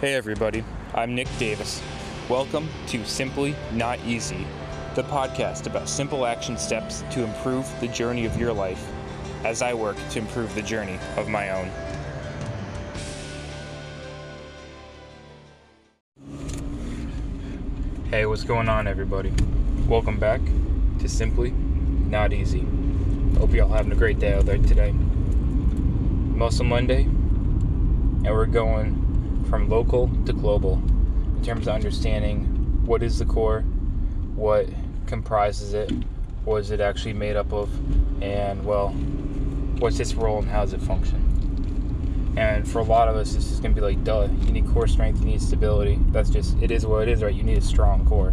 Hey everybody, I'm Nick Davis. Welcome to Simply Not Easy, the podcast about simple action steps to improve the journey of your life as I work to improve the journey of my own. Hey, what's going on, everybody? Welcome back to Simply Not Easy. Hope y'all having a great day out there today. Muscle Monday, and we're going from local to global in terms of understanding what is the core, what comprises it, what is it actually made up of, and well, what's its role and how does it function. And for a lot of us, this is going to be like, duh, you need core strength, you need stability. That's just, it is what it is, right? You need a strong core.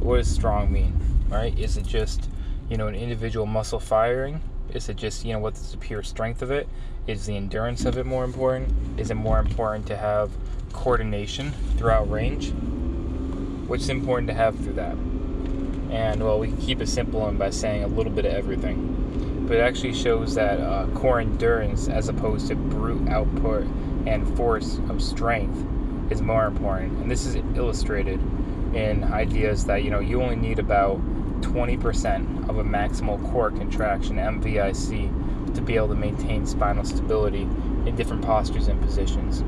What does strong mean, right? Is it just, you know, an individual muscle firing? Is it just, you know, what's the pure strength of it? Is the endurance of it more important? Is it more important to have coordination throughout range? What's important to have through that? And well, we can keep it simple and by saying a little bit of everything but it actually shows that uh, core endurance as opposed to brute output and force of strength is more important. And this is illustrated in ideas that you know you only need about 20% of a maximal core contraction MVIC to be able to maintain spinal stability in different postures and positions.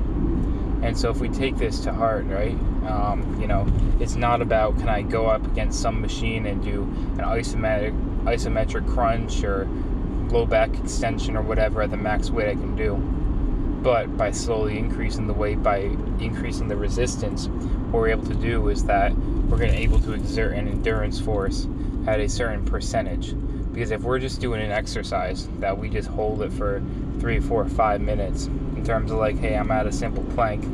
And so if we take this to heart, right, um, you know, it's not about can I go up against some machine and do an isometric isometric crunch or low back extension or whatever at the max weight I can do. But by slowly increasing the weight, by increasing the resistance, what we're able to do is that we're going to able to exert an endurance force at a certain percentage. Because if we're just doing an exercise that we just hold it for three, four, five minutes, in terms of like, hey, I'm at a simple plank,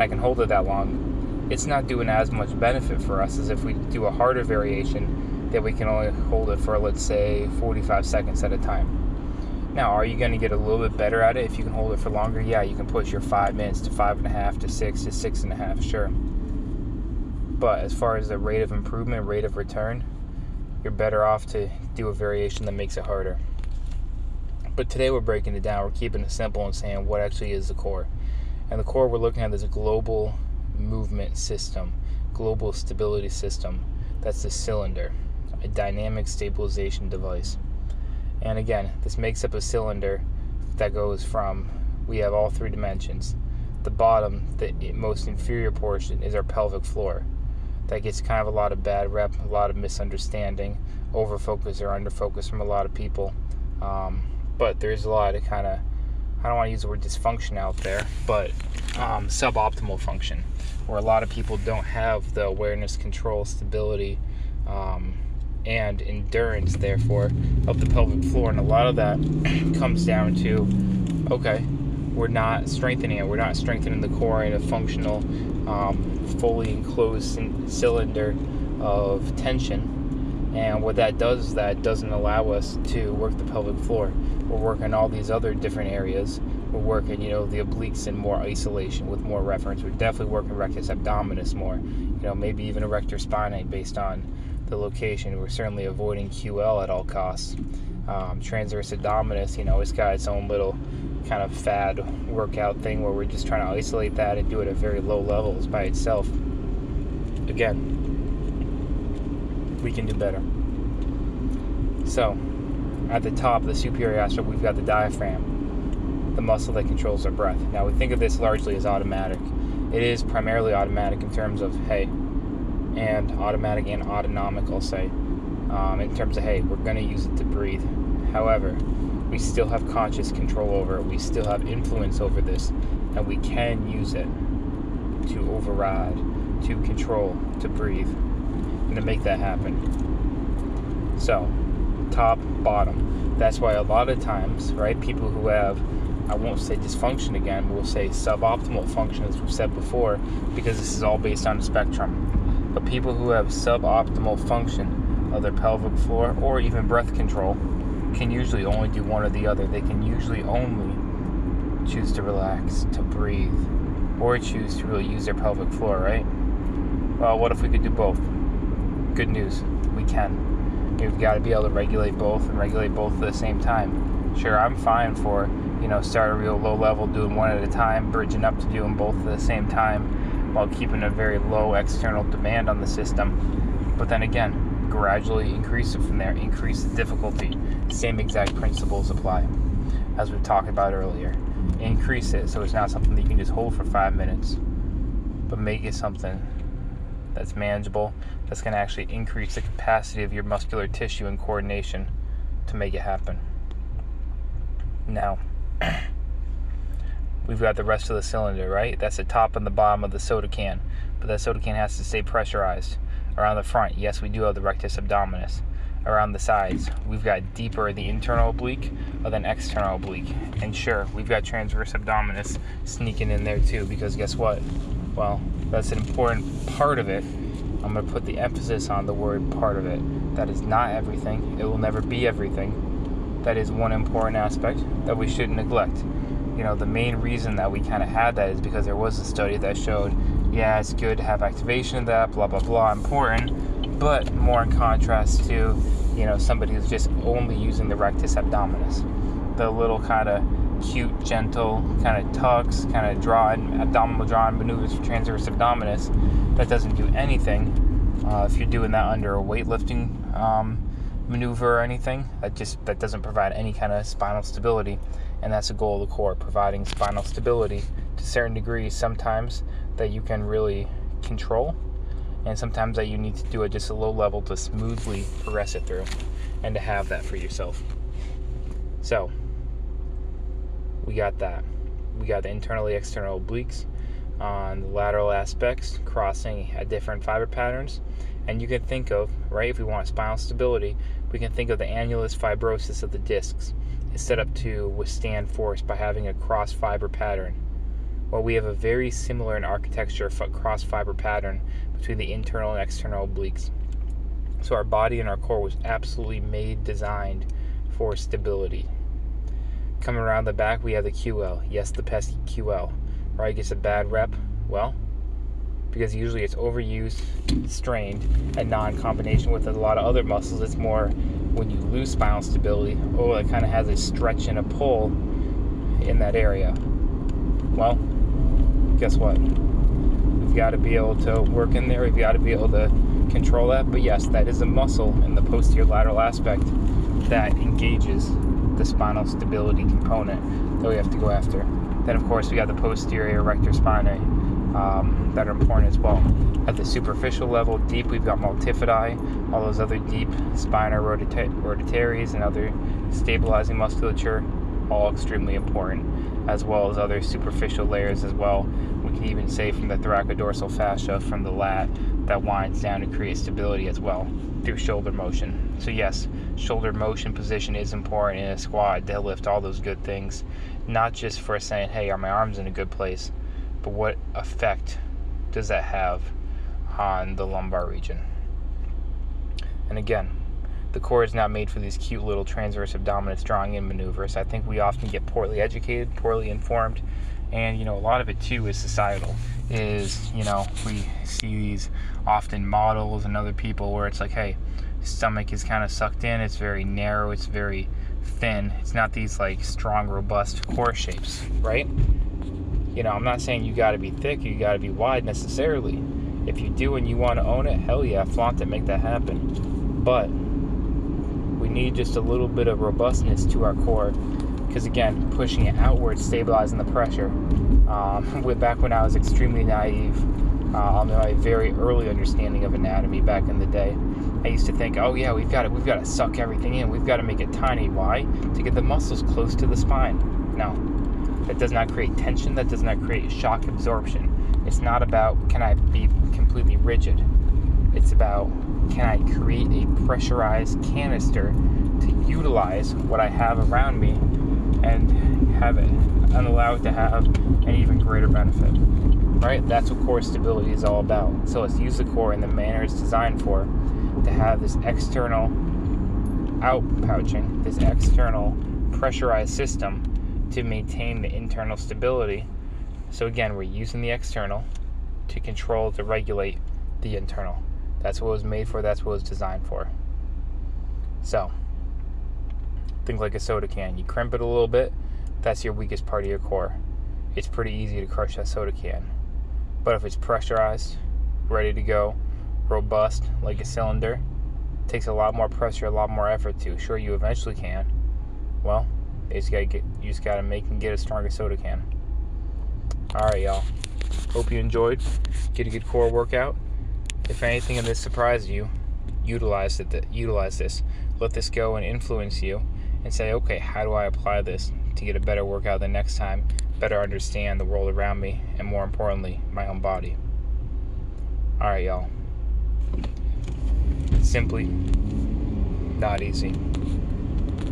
I can hold it that long, it's not doing as much benefit for us as if we do a harder variation that we can only hold it for, let's say, 45 seconds at a time. Now, are you going to get a little bit better at it if you can hold it for longer? Yeah, you can push your five minutes to five and a half to six to six and a half, sure. But as far as the rate of improvement, rate of return, you're better off to do a variation that makes it harder. But today we're breaking it down. We're keeping it simple and saying what actually is the core. And the core we're looking at is a global movement system, global stability system. That's the cylinder, a dynamic stabilization device. And again, this makes up a cylinder that goes from, we have all three dimensions. The bottom, the most inferior portion, is our pelvic floor. That gets kind of a lot of bad rep, a lot of misunderstanding, overfocus or underfocus from a lot of people. Um, but there's a lot of kind of, I don't want to use the word dysfunction out there, but um, suboptimal function, where a lot of people don't have the awareness, control, stability, um, and endurance, therefore, of the pelvic floor. And a lot of that comes down to okay, we're not strengthening it, we're not strengthening the core in a functional, um, fully enclosed cylinder of tension. And what that does is that doesn't allow us to work the pelvic floor. We're working all these other different areas. We're working, you know, the obliques in more isolation with more reference. We're definitely working rectus abdominis more. You know, maybe even erector spinae based on the location. We're certainly avoiding QL at all costs. Um, transverse abdominis, you know, it's got its own little kind of fad workout thing where we're just trying to isolate that and do it at very low levels by itself. Again, we can do better. So, at the top, the superior aspect, we've got the diaphragm, the muscle that controls our breath. Now, we think of this largely as automatic. It is primarily automatic in terms of, hey, and automatic and autonomic, I'll say, um, in terms of, hey, we're going to use it to breathe. However, we still have conscious control over it. We still have influence over this, and we can use it to override, to control, to breathe, and to make that happen. So, top, bottom. That's why a lot of times, right, people who have I won't say dysfunction again, we'll say suboptimal function, as we've said before, because this is all based on a spectrum. But people who have suboptimal function of their pelvic floor or even breath control can usually only do one or the other. They can usually only choose to relax, to breathe, or choose to really use their pelvic floor, right? Well, what if we could do both? Good news, we can. You've got to be able to regulate both and regulate both at the same time. Sure, I'm fine for, you know, start a real low level, doing one at a time, bridging up to doing both at the same time while keeping a very low external demand on the system. But then again, gradually increase it from there, increase the difficulty. Same exact principles apply as we talked about earlier. Increase it so it's not something that you can just hold for five minutes, but make it something that's manageable, that's going to actually increase the capacity of your muscular tissue and coordination to make it happen. Now, we've got the rest of the cylinder, right? That's the top and the bottom of the soda can, but that soda can has to stay pressurized. Around the front, yes, we do have the rectus abdominis. Around the sides, we've got deeper the internal oblique than external oblique. And sure, we've got transverse abdominis sneaking in there too, because guess what? Well, that's an important part of it. I'm going to put the emphasis on the word part of it. That is not everything, it will never be everything that is one important aspect that we shouldn't neglect. You know, the main reason that we kind of had that is because there was a study that showed, yeah, it's good to have activation of that, blah, blah, blah, important, but more in contrast to, you know, somebody who's just only using the rectus abdominis. The little kind of cute, gentle, kind of tucks, kind of drawing, abdominal drawing maneuvers for transverse abdominis that doesn't do anything. Uh, if you're doing that under a weightlifting um, maneuver or anything. That just that doesn't provide any kind of spinal stability, and that's the goal of the core, providing spinal stability to certain degrees. Sometimes that you can really control, and sometimes that you need to do it just a low level to smoothly progress it through, and to have that for yourself. So we got that. We got the internally external obliques on the lateral aspects crossing at different fiber patterns and you can think of, right, if we want spinal stability, we can think of the annulus fibrosus of the discs. It's set up to withstand force by having a cross fiber pattern. Well, we have a very similar in architecture cross fiber pattern between the internal and external obliques. So our body and our core was absolutely made, designed for stability. Coming around the back, we have the QL. Yes, the pesky QL. Right, gets a bad rep. Well, because usually it's overused, strained, and non-combination with a lot of other muscles. It's more when you lose spinal stability. Oh, it kind of has a stretch and a pull in that area. Well, guess what? We've got to be able to work in there. We've got to be able to control that. But yes, that is a muscle in the posterior lateral aspect that engages the spinal stability component that we have to go after. Then, of course, we got the posterior erector spinae um, that are important as well. At the superficial level, deep, we've got multifidi, all those other deep spinal rotata- and other stabilizing musculature, all extremely important, as well as other superficial layers as well. We can even say from the thoracodorsal fascia, from the lat, that winds down to create stability as well through shoulder motion. So, yes, shoulder motion position is important in a squat, deadlift, all those good things. Not just for saying, hey, are my arms in a good place? but what effect does that have on the lumbar region? And again, the core is not made for these cute little transverse abdominis drawing in maneuvers. I think we often get poorly educated, poorly informed, and you know a lot of it too is societal. Is you know we see these often models and other people where it's like, hey, stomach is kind of sucked in. It's very narrow. It's very thin. It's not these like strong, robust core shapes, right? You know, I'm not saying you got to be thick, you got to be wide necessarily. If you do and you want to own it, hell yeah, flaunt it, make that happen. But need just a little bit of robustness to our core because again, pushing it outward, stabilizing the pressure. Um, with back when I was extremely naive, on my very early understanding of anatomy back in the day, I used to think, oh yeah, we've got to we've got to suck everything in. We've got to make it tiny. Why? To get the muscles close to the spine. No, that does not create tension, that does not create shock absorption. It's not about can I be completely rigid. It's about can I create a pressurized canister to utilize what I have around me and have it and allow it to have an even greater benefit. Right? That's what core stability is all about. So let's use the core in the manner it's designed for to have this external outpouching, this external pressurized system to maintain the internal stability. So again, we're using the external to control, to regulate the internal. That's what it was made for, that's what it was designed for. So, think like a soda can. You crimp it a little bit, that's your weakest part of your core. It's pretty easy to crush that soda can. But if it's pressurized, ready to go, robust like a cylinder, takes a lot more pressure, a lot more effort to. Sure, you eventually can. Well, you just gotta get, you just gotta make and get a stronger soda can. All right, y'all. Hope you enjoyed. Get a good core workout. If anything in this surprised you, utilize it. Utilize this. Let this go and influence you, and say, okay, how do I apply this to get a better workout the next time? Better understand the world around me, and more importantly, my own body. All right, y'all. Simply not easy.